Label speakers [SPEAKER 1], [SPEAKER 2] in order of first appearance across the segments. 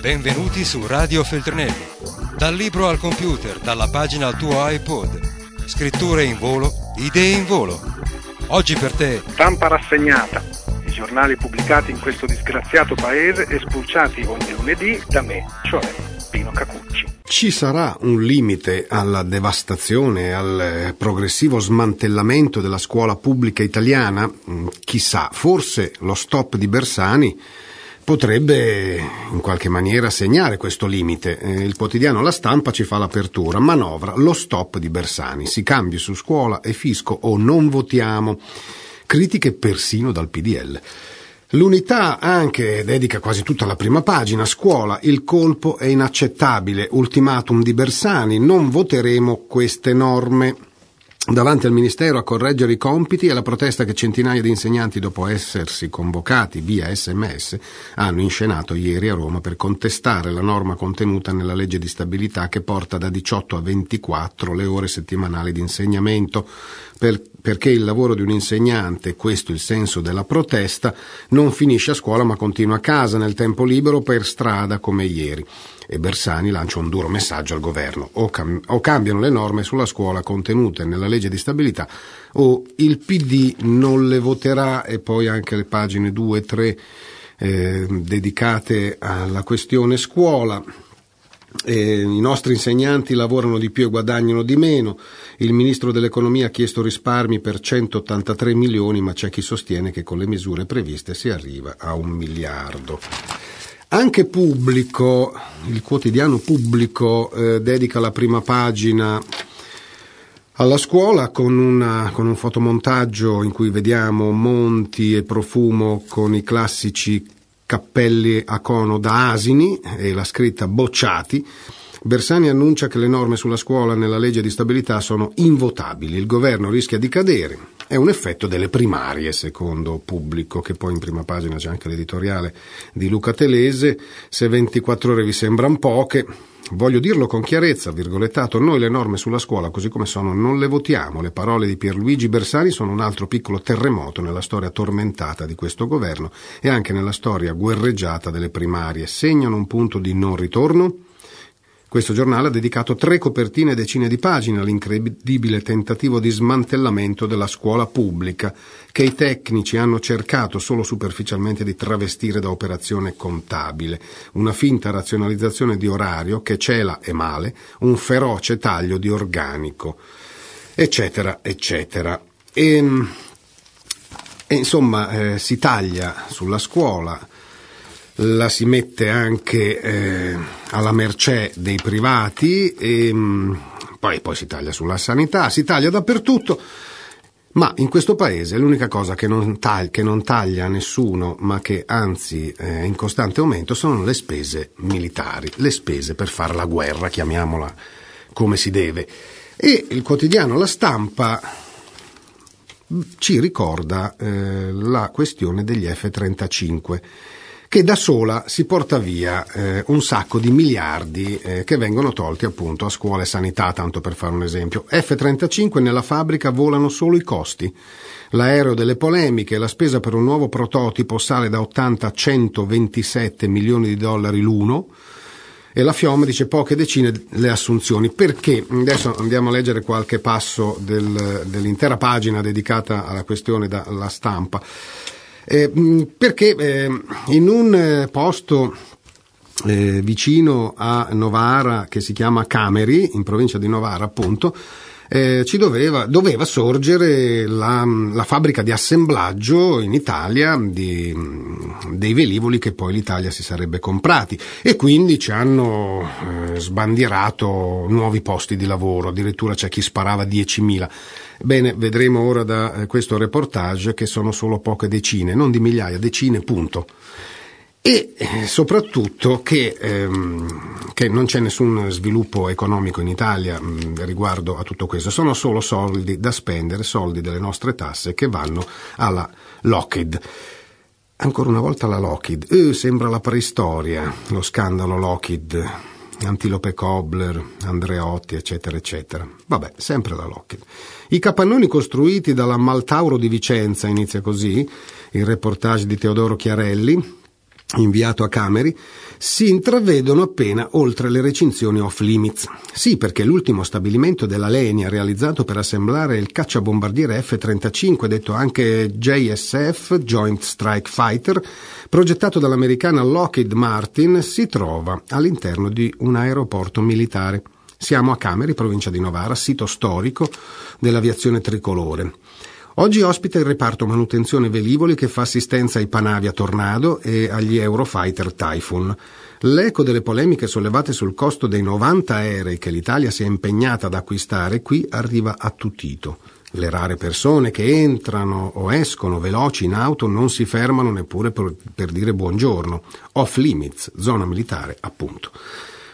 [SPEAKER 1] Benvenuti su Radio Feltrinelli. Dal libro al computer, dalla pagina al tuo iPod. Scritture in volo, idee in volo. Oggi per te.
[SPEAKER 2] Stampa rassegnata. I giornali pubblicati in questo disgraziato paese e spulciati ogni lunedì da me, cioè Pino Cacucci.
[SPEAKER 3] Ci sarà un limite alla devastazione, al progressivo smantellamento della scuola pubblica italiana? Mm, chissà, forse lo stop di Bersani potrebbe in qualche maniera segnare questo limite. Eh, il quotidiano La Stampa ci fa l'apertura, manovra, lo stop di Bersani, si cambi su scuola e fisco o non votiamo. Critiche persino dal PDL. L'unità anche dedica quasi tutta la prima pagina, scuola, il colpo è inaccettabile, ultimatum di Bersani, non voteremo queste norme davanti al Ministero a correggere i compiti e la protesta che centinaia di insegnanti, dopo essersi convocati via sms, hanno inscenato ieri a Roma per contestare la norma contenuta nella legge di stabilità che porta da 18 a 24 le ore settimanali di insegnamento, per, perché il lavoro di un insegnante, questo il senso della protesta, non finisce a scuola ma continua a casa nel tempo libero per strada come ieri e Bersani lancia un duro messaggio al governo. O, cam- o cambiano le norme sulla scuola contenute nella legge di stabilità o il PD non le voterà e poi anche le pagine 2 e 3 eh, dedicate alla questione scuola. Eh, I nostri insegnanti lavorano di più e guadagnano di meno. Il ministro dell'economia ha chiesto risparmi per 183 milioni, ma c'è chi sostiene che con le misure previste si arriva a un miliardo. Anche Pubblico, il quotidiano Pubblico, eh, dedica la prima pagina alla scuola con, una, con, un fotomontaggio in cui vediamo Monti e Profumo con i classici cappelli a cono da asini e la scritta bocciati. Bersani annuncia che le norme sulla scuola nella legge di stabilità sono invotabili, il governo rischia di cadere, è un effetto delle primarie, secondo pubblico, che poi in prima pagina c'è anche l'editoriale di Luca Telese. Se 24 ore vi sembrano poche, voglio dirlo con chiarezza, virgolettato, noi le norme sulla scuola così come sono non le votiamo. Le parole di Pierluigi Bersani sono un altro piccolo terremoto nella storia tormentata di questo governo e anche nella storia guerreggiata delle primarie. Segnano un punto di non ritorno? Questo giornale ha dedicato tre copertine e decine di pagine all'incredibile tentativo di smantellamento della scuola pubblica, che i tecnici hanno cercato solo superficialmente di travestire da operazione contabile, una finta razionalizzazione di orario che cela e male un feroce taglio di organico, eccetera, eccetera. E, e insomma eh, si taglia sulla scuola, la si mette anche eh, alla mercé dei privati e mh, poi, poi si taglia sulla sanità, si taglia dappertutto. Ma in questo paese l'unica cosa che non, taglia, che non taglia nessuno, ma che anzi è in costante aumento, sono le spese militari, le spese per fare la guerra, chiamiamola come si deve. E il quotidiano La Stampa ci ricorda eh, la questione degli F-35 che da sola si porta via eh, un sacco di miliardi eh, che vengono tolti appunto a scuola e sanità, tanto per fare un esempio. F-35 nella fabbrica volano solo i costi. L'aereo delle polemiche, la spesa per un nuovo prototipo sale da 80 a 127 milioni di dollari l'uno, e la FIOM dice poche decine le assunzioni. Perché? Adesso andiamo a leggere qualche passo del, dell'intera pagina dedicata alla questione della stampa. Eh, perché eh, in un eh, posto eh, vicino a Novara che si chiama Cameri, in provincia di Novara appunto, eh, ci doveva, doveva sorgere la, la, fabbrica di assemblaggio in Italia di, dei velivoli che poi l'Italia si sarebbe comprati. E quindi ci hanno eh, sbandierato nuovi posti di lavoro, addirittura c'è chi sparava 10.000. Bene, vedremo ora da eh, questo reportage che sono solo poche decine, non di migliaia, decine, punto e eh, soprattutto che, ehm, che, non c'è nessun sviluppo economico in Italia mh, riguardo a tutto questo, sono solo soldi da spendere, soldi delle nostre tasse che vanno alla Lockheed. Ancora una volta la Lockheed, eh, sembra la preistoria, lo scandalo Lockheed, Antilope Cobbler, Andreotti, eccetera, eccetera. Vabbè, sempre la Lockheed. I capannoni costruiti dalla Maltauro di Vicenza, inizia così, il reportage di Teodoro Chiarelli, inviato a Cameri, si intravedono appena oltre le recinzioni off limits. Sì, perché l'ultimo stabilimento della Lenia realizzato per assemblare il cacciabombardiere F-35, detto anche JSF, Joint Strike Fighter, progettato dall'americana Lockheed Martin, si trova all'interno di un aeroporto militare. Siamo a Cameri, provincia di Novara, sito storico dell'aviazione tricolore. Oggi ospita il reparto manutenzione velivoli che fa assistenza ai Panavia Tornado e agli Eurofighter Typhoon. L'eco delle polemiche sollevate sul costo dei 90 aerei che l'Italia si è impegnata ad acquistare qui arriva attutito. Le rare persone che entrano o escono veloci in auto non si fermano neppure per, per dire buongiorno. Off limits, zona militare, appunto.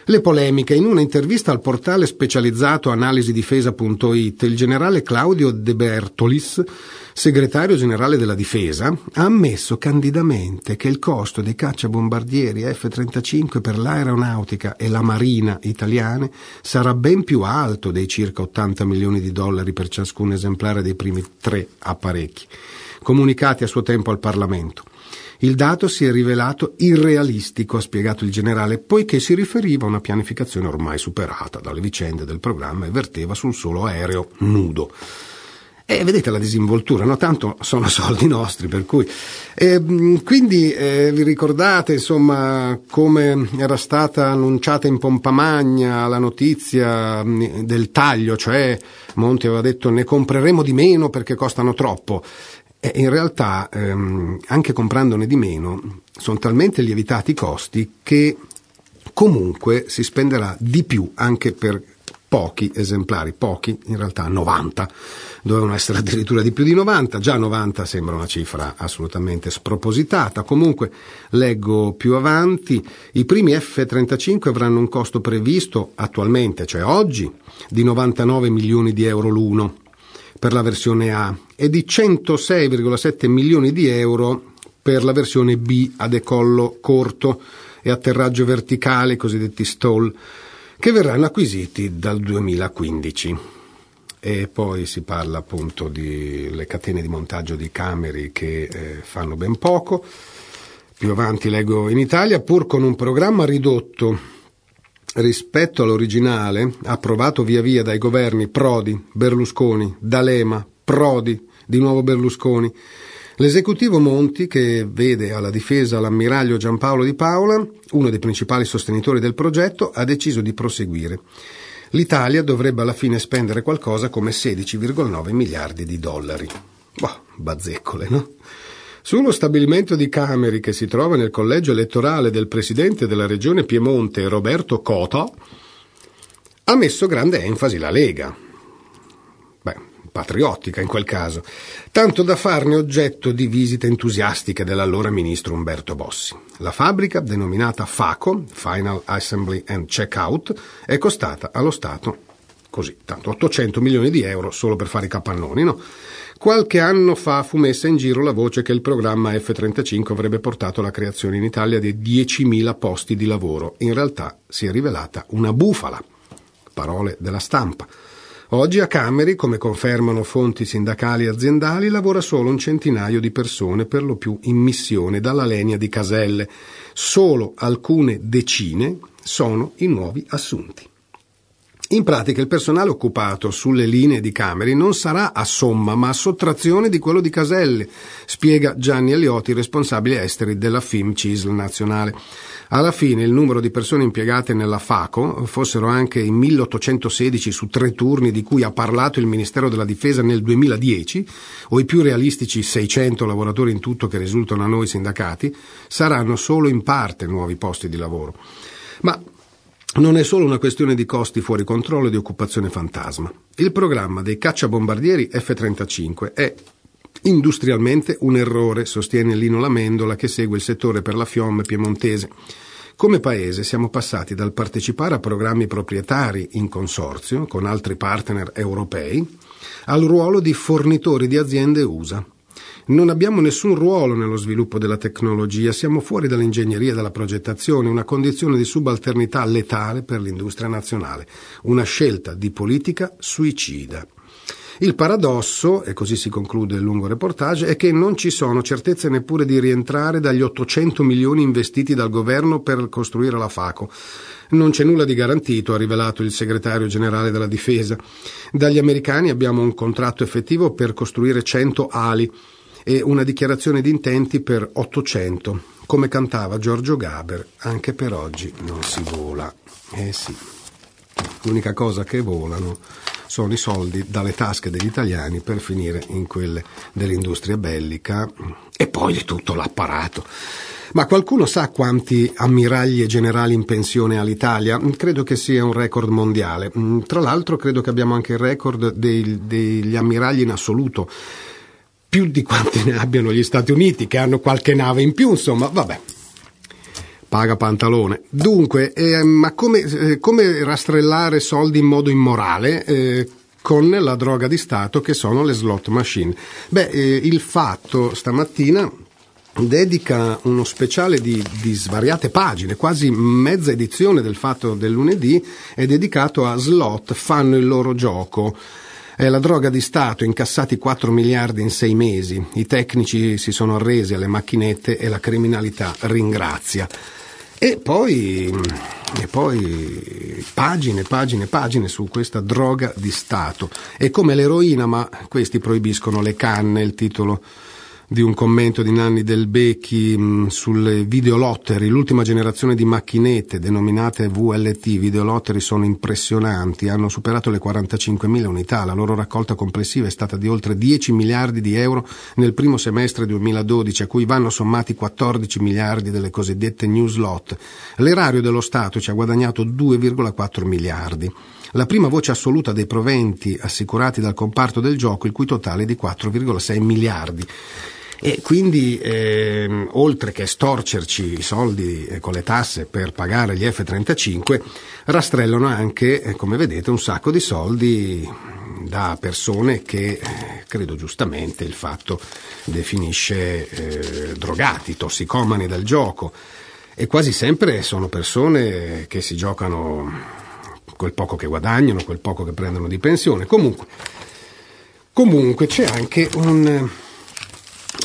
[SPEAKER 3] Le polemiche. In un'intervista al portale specializzato analisidifesa.it, il generale Claudio De Bertolis, segretario generale della Difesa, ha ammesso candidamente che il costo dei cacciabombardieri F-35 per l'aeronautica e la marina italiane sarà ben più alto dei circa 80 milioni di dollari per ciascun esemplare dei primi tre apparecchi, comunicati a suo tempo al Parlamento. Il dato si è rivelato irrealistico, ha spiegato il generale, poiché si riferiva a una pianificazione ormai superata dalle vicende del programma e verteva sul solo aereo nudo. E vedete la disinvoltura, no? Tanto sono soldi nostri, per cui. E, quindi eh, vi ricordate, insomma, come era stata annunciata in pompa magna la notizia del taglio, cioè Monti aveva detto ne compreremo di meno perché costano troppo. E in realtà, ehm, anche comprandone di meno, sono talmente lievitati i costi che comunque si spenderà di più anche per pochi esemplari, pochi, in realtà 90, dovevano essere addirittura di più di 90, già 90 sembra una cifra assolutamente spropositata, comunque leggo più avanti, i primi F-35 avranno un costo previsto attualmente, cioè oggi, di 99 milioni di euro l'uno, per la versione A e di 106,7 milioni di euro per la versione B a decollo corto e atterraggio verticale, i cosiddetti stall, che verranno acquisiti dal 2015. E poi si parla appunto delle catene di montaggio di Cameri che eh, fanno ben poco. Più avanti leggo in Italia, pur con un programma ridotto rispetto all'originale, approvato via via dai governi Prodi, Berlusconi, D'Alema, Prodi, di nuovo Berlusconi, l'esecutivo Monti, che vede alla difesa l'ammiraglio Giampaolo Di Paola, uno dei principali sostenitori del progetto, ha deciso di proseguire. L'Italia dovrebbe alla fine spendere qualcosa come 16,9 miliardi di dollari. Boh, bazzecole, no? Sullo stabilimento di Cameri che si trova nel collegio elettorale del presidente della regione Piemonte Roberto Cota ha messo grande enfasi la Lega. Beh, patriottica in quel caso, tanto da farne oggetto di visite entusiastiche dell'allora ministro Umberto Bossi. La fabbrica, denominata FACO, Final Assembly and Checkout, è costata allo Stato così, tanto 800 milioni di euro solo per fare i capannoni, no? Qualche anno fa fu messa in giro la voce che il programma F-35 avrebbe portato alla creazione in Italia di 10.000 posti di lavoro. In realtà si è rivelata una bufala. Parole della stampa. Oggi a Cameri, come confermano fonti sindacali e aziendali, lavora solo un centinaio di persone, per lo più in missione dalla Lenia di Caselle. Solo alcune decine sono i nuovi assunti. In pratica il personale occupato sulle linee di Cameri non sarà a somma ma a sottrazione di quello di Caselle, spiega Gianni Eliotti, responsabile esteri della FIM CISL nazionale. Alla fine il numero di persone impiegate nella FACO fossero anche i 1816 su tre turni di cui ha parlato il Ministero della Difesa nel 2010, o i più realistici 600 lavoratori in tutto che risultano a noi sindacati, saranno solo in parte nuovi posti di lavoro. Ma non è solo una questione di costi fuori controllo e di occupazione fantasma. Il programma dei cacciabombardieri F-35 è industrialmente un errore, sostiene Lino Lamendola che segue il settore per la Fiemme piemontese. Come Paese siamo passati dal partecipare a programmi proprietari in consorzio con altri partner europei al ruolo di fornitori di aziende USA non abbiamo nessun ruolo nello sviluppo della tecnologia, siamo fuori dall'ingegneria e dalla progettazione, una condizione di subalternità letale per l'industria nazionale, una scelta di politica suicida. Il paradosso, e così si conclude il lungo reportage, è che non ci sono certezze neppure di rientrare dagli 800 milioni investiti dal governo per costruire la FACO. Non c'è nulla di garantito, ha rivelato il segretario generale della difesa. Dagli americani abbiamo un contratto effettivo per costruire 100 ali e una dichiarazione di intenti per 800. Come cantava Giorgio Gaber, anche per oggi non si vola. Eh sì, l'unica cosa che volano sono i soldi dalle tasche degli italiani per finire in quelle dell'industria bellica e poi di tutto l'apparato. Ma qualcuno sa quanti ammiragli e generali in pensione ha l'Italia? Credo che sia un record mondiale. Tra l'altro credo che abbiamo anche il record dei, degli ammiragli in assoluto, più di quanti ne abbiano gli Stati Uniti, che hanno qualche nave in più, insomma, vabbè paga pantalone. Dunque, eh, ma come, eh, come, rastrellare soldi in modo immorale? Eh, con la droga di Stato che sono le slot machine. Beh, eh, il fatto stamattina dedica uno speciale di, di, svariate pagine, quasi mezza edizione del fatto del lunedì, è dedicato a slot, fanno il loro gioco. È la droga di Stato, incassati 4 miliardi in 6 mesi. I tecnici si sono arresi alle macchinette e la criminalità ringrazia. E poi, e poi pagine, pagine, pagine su questa droga di Stato. È come l'eroina, ma questi proibiscono le canne, il titolo di un commento di Nanni Del Becchi mh, sulle videolottery, l'ultima generazione di macchinette denominate VLT, videolottery sono impressionanti, hanno superato le 45.000 unità, la loro raccolta complessiva è stata di oltre 10 miliardi di euro nel primo semestre 2012, a cui vanno sommati 14 miliardi delle cosiddette new slot. L'erario dello Stato ci ha guadagnato 2,4 miliardi. La prima voce assoluta dei proventi assicurati dal comparto del gioco, il cui totale è di 4,6 miliardi. E quindi, ehm, oltre che storcerci i soldi eh, con le tasse per pagare gli F-35, rastrellano anche, eh, come vedete, un sacco di soldi da persone che, eh, credo giustamente, il fatto definisce eh, drogati, tossicomani del gioco. E quasi sempre sono persone che si giocano quel poco che guadagnano, quel poco che prendono di pensione. Comunque, comunque c'è anche un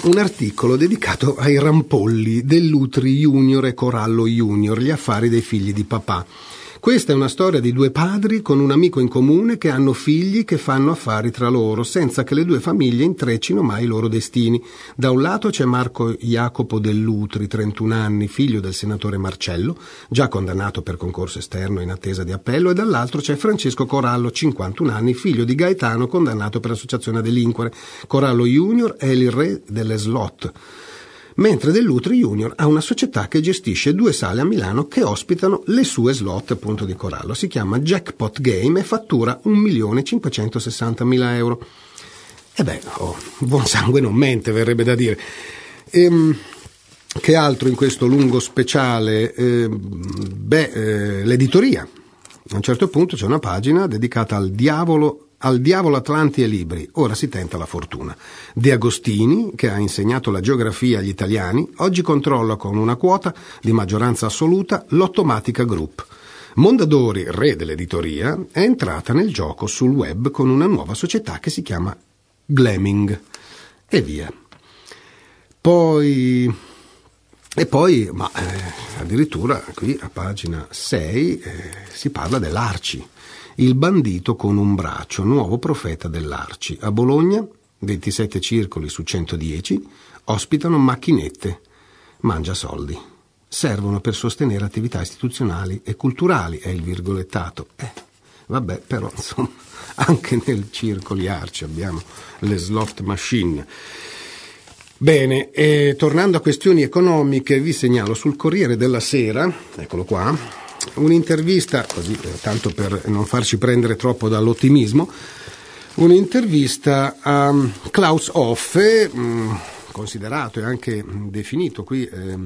[SPEAKER 3] un articolo dedicato ai rampolli dell'Utri Junior e Corallo Junior, gli affari dei figli di papà. Questa è una storia di due padri con un amico in comune che hanno figli che fanno affari tra loro, senza che le due famiglie intreccino mai i loro destini. Da un lato c'è Marco Jacopo Dell'Utri, 31 anni, figlio del senatore Marcello, già condannato per concorso esterno in attesa di appello, e dall'altro c'è Francesco Corallo, 51 anni, figlio di Gaetano, condannato per associazione a delinquere. Corallo Junior è il re delle slot mentre Dell'Utri Junior ha una società che gestisce due sale a Milano che ospitano le sue slot appunto di Corallo. Si chiama Jackpot Game e fattura 1.560.000 euro. E beh, oh, buon sangue non mente, verrebbe da dire. Ehm, che altro in questo lungo speciale? Eh, beh, eh, l'editoria. A un certo punto c'è una pagina dedicata al diavolo al diavolo Atlanti e libri, ora si tenta la fortuna. De Agostini, che ha insegnato la geografia agli italiani, oggi controlla con una quota di maggioranza assoluta l'Automatica Group. Mondadori, re dell'editoria, è entrata nel gioco sul web con una nuova società che si chiama Glamming. E via. Poi... E poi, ma eh, addirittura qui a pagina 6 eh, si parla dell'Arci il bandito con un braccio, nuovo profeta dell'Arci. A Bologna, 27 circoli su 110, ospitano macchinette, mangia soldi. Servono per sostenere attività istituzionali e culturali, è il virgolettato. Eh, vabbè, però, insomma, anche nel circoli Arci abbiamo le slot machine. Bene, tornando a questioni economiche, vi segnalo sul Corriere della Sera, eccolo qua, un'intervista, così eh, tanto per non farci prendere troppo dall'ottimismo, un'intervista a mm, Klaus Hoffe, mm, considerato e anche definito qui eh,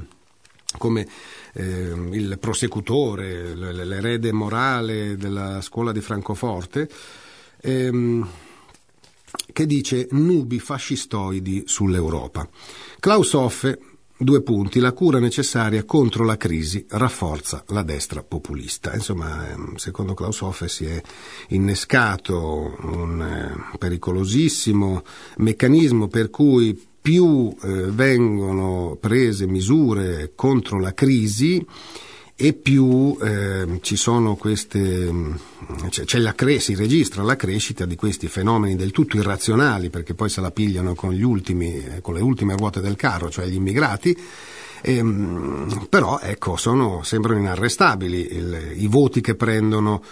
[SPEAKER 3] come eh, il prosecutore, l'erede morale della scuola di Francoforte, ehm, che dice nubi fascistoidi sull'Europa. Klaus Hoffe due punti, la cura necessaria contro la crisi rafforza la destra populista. Insomma, ehm, secondo Klaus Hoffe si è innescato un eh, pericolosissimo meccanismo per cui più eh, vengono prese misure contro la crisi e più eh, ci sono queste, c'è, c'è la cre- si registra la crescita di questi fenomeni del tutto irrazionali, perché poi se la pigliano con gli ultimi, eh, con le ultime ruote del carro, cioè gli immigrati, ehm, però ecco, sono, sembrano inarrestabili il, i voti che prendono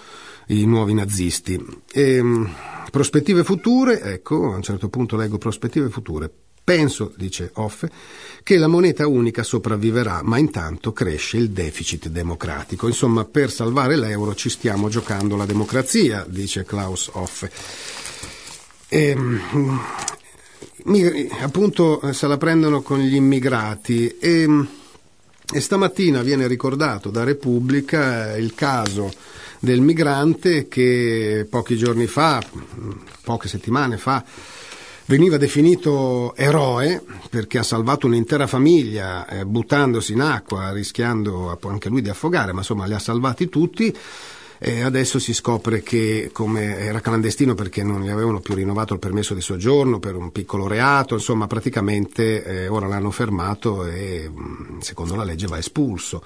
[SPEAKER 3] i nuovi nazisti. Ehm, prospettive future, ecco, a un certo punto leggo prospettive future. Penso, dice Hoffe, che la moneta unica sopravviverà, ma intanto cresce il deficit democratico. Insomma, per salvare l'euro ci stiamo giocando la democrazia, dice Klaus Hoffe. E, mi, appunto se la prendono con gli immigrati e, e stamattina viene ricordato da Repubblica il caso del migrante che pochi giorni fa, poche settimane fa, veniva definito eroe perché ha salvato un'intera famiglia eh, buttandosi in acqua, rischiando anche lui di affogare, ma insomma li ha salvati tutti. E adesso si scopre che era clandestino perché non gli avevano più rinnovato il permesso di soggiorno per un piccolo reato, insomma praticamente eh, ora l'hanno fermato e mm, secondo la legge va espulso.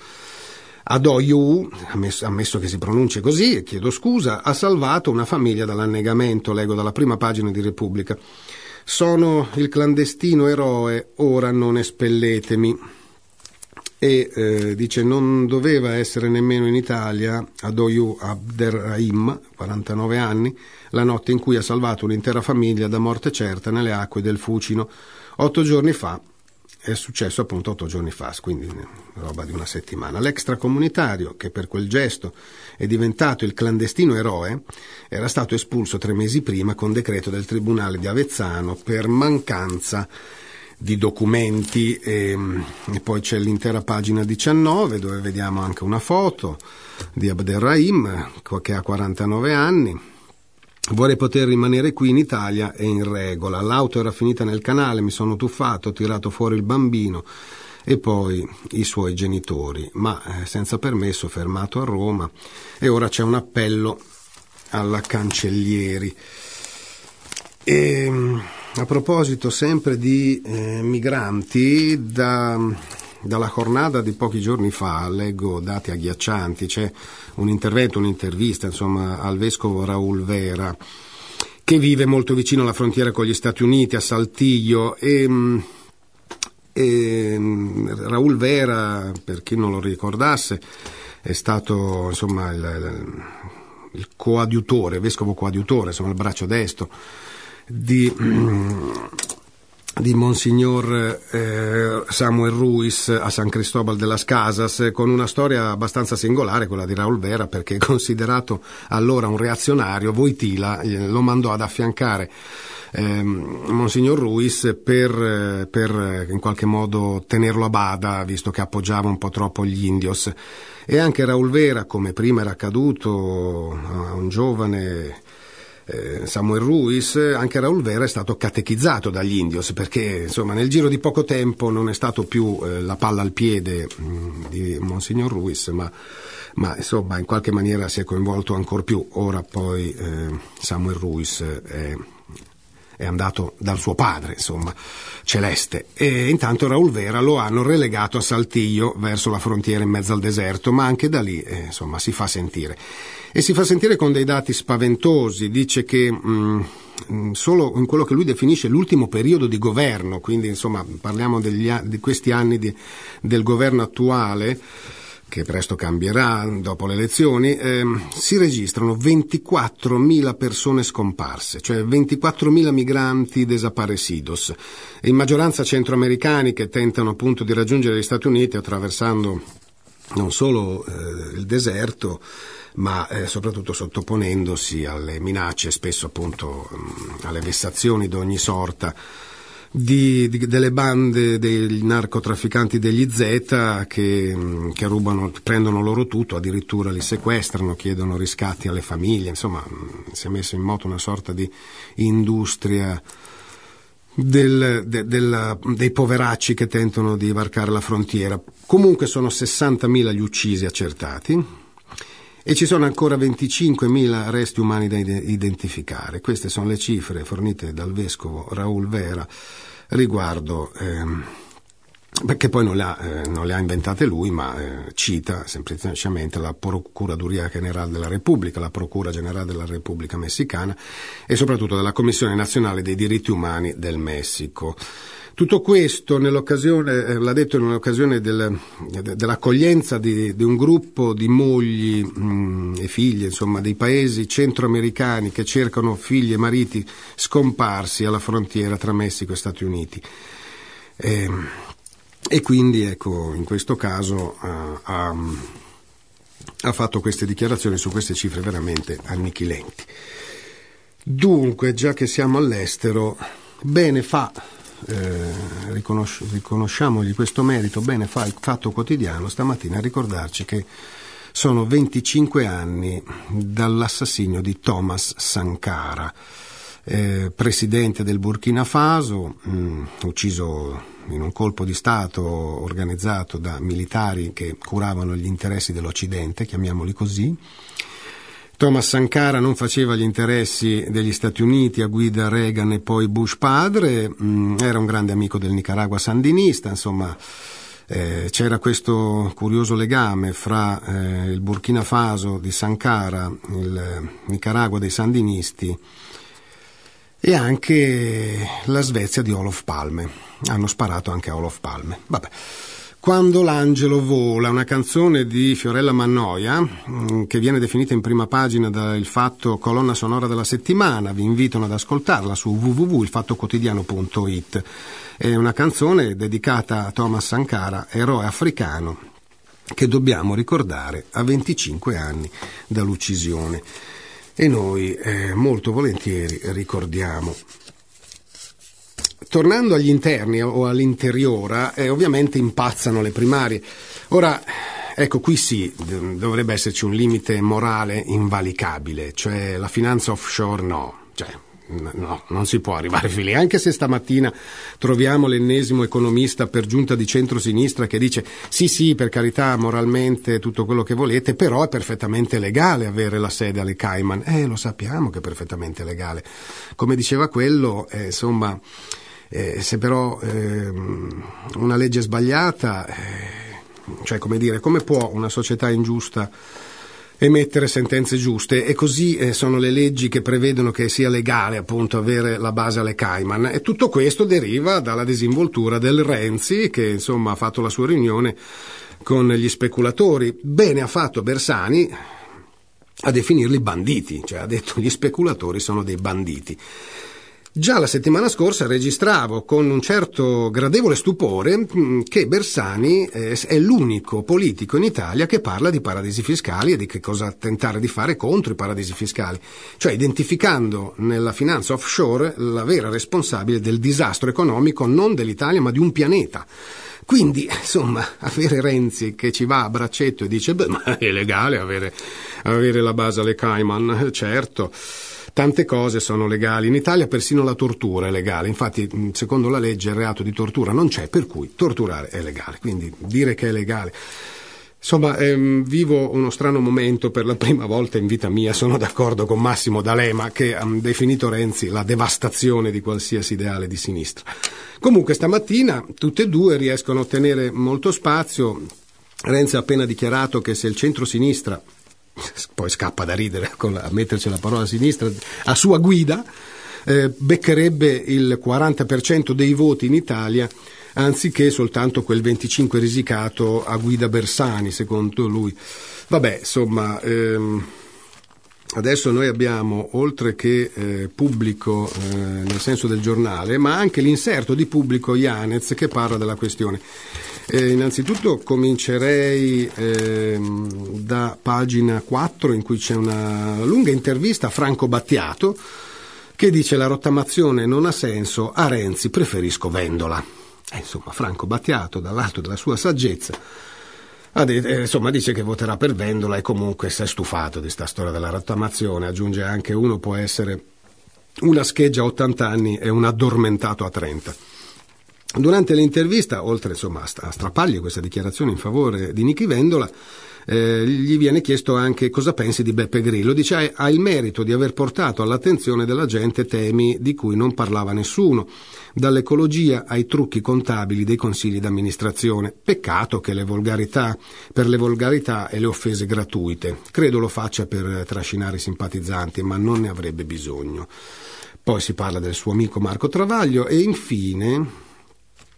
[SPEAKER 3] Adoyu, ammesso, ammesso che si pronunci così, chiedo scusa, ha salvato una famiglia dall'annegamento, leggo dalla prima pagina di Repubblica. Sono il clandestino eroe, ora non espelletemi. E eh, dice non doveva essere nemmeno in Italia Adoyu Abderrahim, 49 anni, la notte in cui ha salvato un'intera famiglia da morte certa nelle acque del Fucino. Otto giorni fa è successo appunto otto giorni fa, quindi roba di una settimana. L'extracomunitario, che per quel gesto è diventato il clandestino eroe, era stato espulso tre mesi prima con decreto del Tribunale di Avezzano per mancanza di documenti e, ehm, e, poi c'è l'intera pagina 19 dove vediamo anche una foto di Abderrahim che ha 49 anni Vorrei poter rimanere qui in Italia e in regola. L'auto era finita nel canale, mi sono tuffato, ho tirato fuori il bambino e poi i suoi genitori, ma eh, senza permesso fermato a Roma e ora c'è un appello alla Cancellieri. E, ehm, a proposito sempre di eh, migranti, da, dalla jornata di pochi giorni fa leggo dati agghiaccianti, c'è un intervento, un'intervista insomma, al vescovo Raul Vera che vive molto vicino alla frontiera con gli Stati Uniti, a Saltiglio e, e Raul Vera, per chi non lo ricordasse, è stato insomma, il, il coadiutore, vescovo coadiutore, insomma il braccio destro di di Monsignor eh, Samuel Ruiz a San Cristobal de las Casas, con una storia abbastanza singolare, quella di Raul Vera, perché considerato allora un reazionario, Voitila lo mandò ad affiancare eh, Monsignor Ruiz per, per in qualche modo tenerlo a bada, visto che appoggiava un po' troppo gli indios. E anche Raul Vera, come prima era accaduto a un giovane eh, Samuel Ruiz, anche Raul Vera è stato catechizzato dagli indios perché insomma nel giro di poco tempo non è stato più eh, la palla al piede mm, di Monsignor Ruiz, ma, ma, insomma in qualche maniera si è coinvolto ancora più. Ora poi eh, Samuel Ruiz è è andato dal suo padre, insomma, celeste. E intanto Raul Vera lo hanno relegato a Saltillo, verso la frontiera in mezzo al deserto, ma anche da lì, eh, insomma, si fa sentire. E si fa sentire con dei dati spaventosi. Dice che mh, mm, solo in quello che lui definisce l'ultimo periodo di governo, quindi insomma parliamo degli, di questi anni di, del governo attuale, che presto cambierà dopo le elezioni, eh, si registrano 24.000 persone scomparse, cioè 24.000 migranti desaparecidos, in maggioranza centroamericani che tentano appunto di raggiungere gli Stati Uniti attraversando non solo eh, il deserto, ma eh, soprattutto sottoponendosi alle minacce, spesso appunto mh, alle vessazioni di ogni sorta di, di, delle bande dei narcotrafficanti degli Z che, che rubano, prendono loro tutto, addirittura li sequestrano, chiedono riscatti alle famiglie, insomma si è messo in moto una sorta di industria del, de, del, dei poveracci che tentano di varcare la frontiera. Comunque sono 60.000 gli uccisi accertati e ci sono ancora 25.000 resti umani da identificare. Queste sono le cifre fornite dal vescovo Raul Vera riguardo. Ehm, perché poi non le, ha, eh, non le ha, inventate lui, ma eh, cita semplicemente la Procuraduria Generale della Repubblica, la Procura Generale della Repubblica Messicana e soprattutto della Commissione Nazionale dei Diritti Umani del Messico. Tutto questo eh, l'ha detto nell'occasione del, dell'accoglienza di, di, un gruppo di mogli mh, mm, e figlie, insomma, dei paesi centroamericani che cercano figli e mariti scomparsi alla frontiera tra Messico e Stati Uniti. Eh, e quindi ecco, in questo caso uh, ha, ha fatto queste dichiarazioni su queste cifre veramente annichilenti. Dunque, già che siamo all'estero, bene fa, eh, riconosci- riconosciamogli questo merito, bene fa Fatto Quotidiano stamattina a ricordarci che sono 25 anni dall'assassinio di Thomas Sankara, eh, presidente del Burkina Faso, mh, mm, ucciso in un colpo di Stato organizzato da militari che curavano gli interessi dell'Occidente, chiamiamoli così. Thomas Sankara non faceva gli interessi degli Stati Uniti a guida Reagan e poi Bush padre, mm, era un grande amico del Nicaragua sandinista, insomma eh, c'era questo curioso legame fra eh, il Burkina Faso di Sankara, il Nicaragua dei sandinisti e anche la Svezia di Olof Palme. Hanno sparato anche a Olof Palme. Vabbè. Quando l'angelo vola, una canzone di Fiorella Mannoia, mm, che viene definita in prima pagina dal fatto colonna sonora della settimana, vi invitano ad ascoltarla su www.ilfattoquotidiano.it. È una canzone dedicata a Thomas Sankara, eroe africano, che dobbiamo ricordare a 25 anni dall'uccisione e noi eh, molto volentieri ricordiamo. Tornando agli interni o all'interiora, eh, ovviamente impazzano le primarie. Ora, ecco, qui sì, dovrebbe esserci un limite morale invalicabile, cioè la finanza offshore no. Cioè, No, non si può arrivare fino lì, anche se stamattina troviamo l'ennesimo economista per giunta di centrosinistra che dice sì sì, per carità, moralmente tutto quello che volete, però è perfettamente legale avere la sede alle Cayman. Eh, lo sappiamo che è perfettamente legale. Come diceva quello, eh, insomma, eh, se però eh, una legge sbagliata, eh, cioè come dire, come può una società ingiusta emettere sentenze giuste e così eh, sono le leggi che prevedono che sia legale appunto avere la base alle Cayman e tutto questo deriva dalla disinvoltura del Renzi che insomma ha fatto la sua riunione con gli speculatori. Bene ha fatto Bersani a definirli banditi, cioè ha detto gli speculatori sono dei banditi. Già la settimana scorsa registravo con un certo gradevole stupore mm, che Bersani eh, è l'unico politico in Italia che parla di paradisi fiscali e di che cosa tentare di fare contro i paradisi fiscali, cioè identificando nella finanza offshore la vera responsabile del disastro economico non dell'Italia ma di un pianeta. Quindi, insomma, avere Renzi che ci va a braccetto e dice, beh, ma è legale avere, avere la base alle Cayman, certo. Tante cose sono legali. In Italia persino la tortura è legale. Infatti, secondo la legge, il reato di tortura non c'è, per cui torturare è legale. Quindi dire che è legale. Insomma, ehm, vivo uno strano momento per la prima volta in vita mia. Sono d'accordo con Massimo D'Alema che ha definito Renzi la devastazione di qualsiasi ideale di sinistra. Comunque, stamattina tutte e due riescono a ottenere molto spazio. Renzi ha appena dichiarato che se il centro-sinistra poi scappa da ridere la, a metterci la parola a sinistra, a sua guida, eh, beccherebbe il 40% dei voti in Italia anziché soltanto quel 25 risicato a guida Bersani, secondo lui. Vabbè, insomma, ehm, adesso noi abbiamo, oltre che eh, pubblico eh, nel senso del giornale, ma anche l'inserto di pubblico Ianez che parla della questione. Eh, innanzitutto comincerei eh, da pagina 4 in cui c'è una lunga intervista a Franco Battiato che dice la rottamazione non ha senso, a Renzi preferisco Vendola. Eh, insomma, Franco Battiato, dall'alto della sua saggezza, insomma, dice che voterà per Vendola e comunque si è stufato di questa storia della rottamazione, aggiunge anche uno può essere una scheggia a 80 anni e un addormentato a 30. Durante l'intervista, oltre insomma, a strappargli questa dichiarazione in favore di Nichi Vendola, eh, gli viene chiesto anche cosa pensi di Beppe Grillo. Dice ha il merito di aver portato all'attenzione della gente temi di cui non parlava nessuno, dall'ecologia ai trucchi contabili dei consigli d'amministrazione. Peccato che le volgarità, per le volgarità e le offese gratuite. Credo lo faccia per trascinare i simpatizzanti, ma non ne avrebbe bisogno. Poi si parla del suo amico Marco Travaglio e infine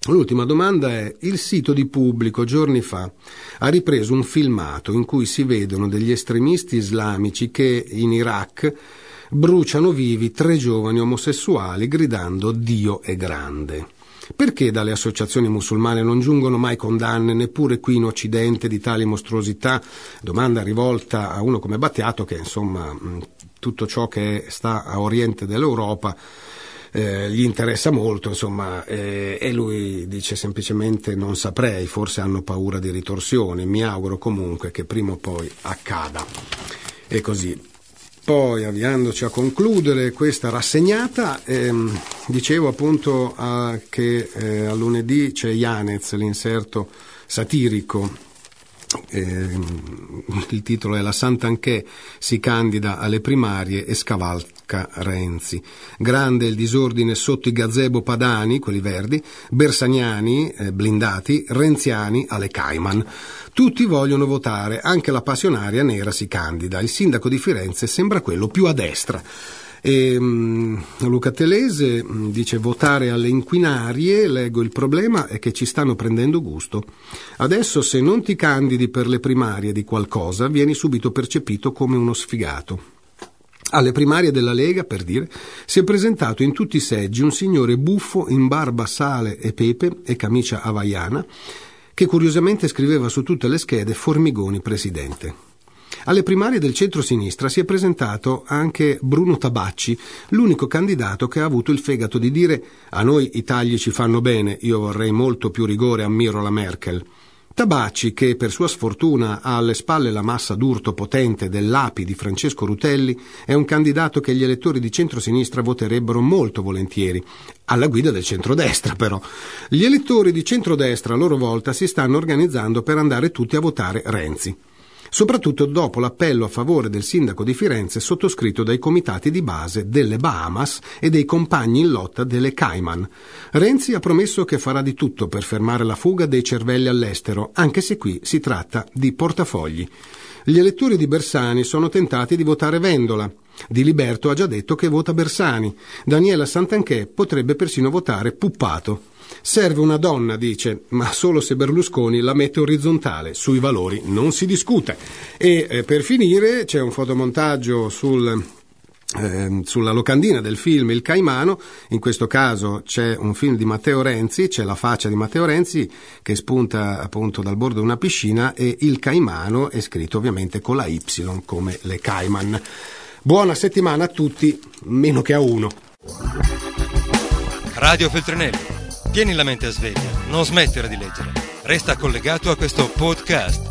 [SPEAKER 3] L'ultima domanda è, il sito di pubblico giorni fa ha ripreso un filmato in cui si vedono degli estremisti islamici che in Iraq bruciano vivi tre giovani omosessuali gridando Dio è grande. Perché dalle associazioni musulmane non giungono mai condanne, neppure qui in Occidente, di tali mostruosità? Domanda rivolta a uno come Battiato che, insomma, tutto ciò che sta a oriente dell'Europa eh, gli interessa molto, insomma, eh, e lui dice semplicemente non saprei, forse hanno paura di ritorsioni, mi auguro comunque che prima o poi accada. E così. Poi, avviandoci a concludere questa rassegnata, ehm, dicevo appunto a, che eh, a lunedì c'è Yanez, l'inserto satirico eh, il titolo è La Sant'Anché si candida alle primarie e scavalca Renzi. Grande il disordine sotto i gazebo padani, quelli verdi, bersaniani, eh, blindati, renziani alle Cayman. Tutti vogliono votare, anche la passionaria nera si candida. Il sindaco di Firenze sembra quello più a destra. E, um, Luca Telese um, dice votare alle inquinarie, leggo il problema è che ci stanno prendendo gusto. Adesso se non ti candidi per le primarie di qualcosa vieni subito percepito come uno sfigato. Alle primarie della Lega, per dire, si è presentato in tutti i seggi un signore buffo in barba, sale e pepe e camicia havaiana che curiosamente scriveva su tutte le schede Formigoni presidente. Alle primarie del centro-sinistra si è presentato anche Bruno Tabacci, l'unico candidato che ha avuto il fegato di dire a noi i tagli ci fanno bene, io vorrei molto più rigore, ammiro la Merkel. Tabacci, che per sua sfortuna ha alle spalle la massa d'urto potente dell'API di Francesco Rutelli, è un candidato che gli elettori di centrosinistra voterebbero molto volentieri, alla guida del centrodestra però. Gli elettori di centrodestra a loro volta si stanno organizzando per andare tutti a votare Renzi soprattutto dopo l'appello a favore del sindaco di Firenze sottoscritto dai comitati di base delle Bahamas e dei compagni in lotta delle Cayman. Renzi ha promesso che farà di tutto per fermare la fuga dei cervelli all'estero, anche se qui si tratta di portafogli. Gli elettori di Bersani sono tentati di votare Vendola. Di Liberto ha già detto che vota Bersani. Daniela Santanchè potrebbe persino votare Puppato. Serve una donna, dice, ma solo se Berlusconi la mette orizzontale, sui valori non si discute. E eh, per finire c'è un fotomontaggio sul eh, sulla locandina del film Il Caimano, in questo caso c'è un film di Matteo Renzi, c'è la faccia di Matteo Renzi che spunta appunto dal bordo di una piscina e Il Caimano è scritto ovviamente con la Y come le Cayman. Buona settimana a tutti, meno che a uno.
[SPEAKER 1] Radio Feltrinelli Tieni la mente sveglia, non smettere di leggere. Resta collegato a questo podcast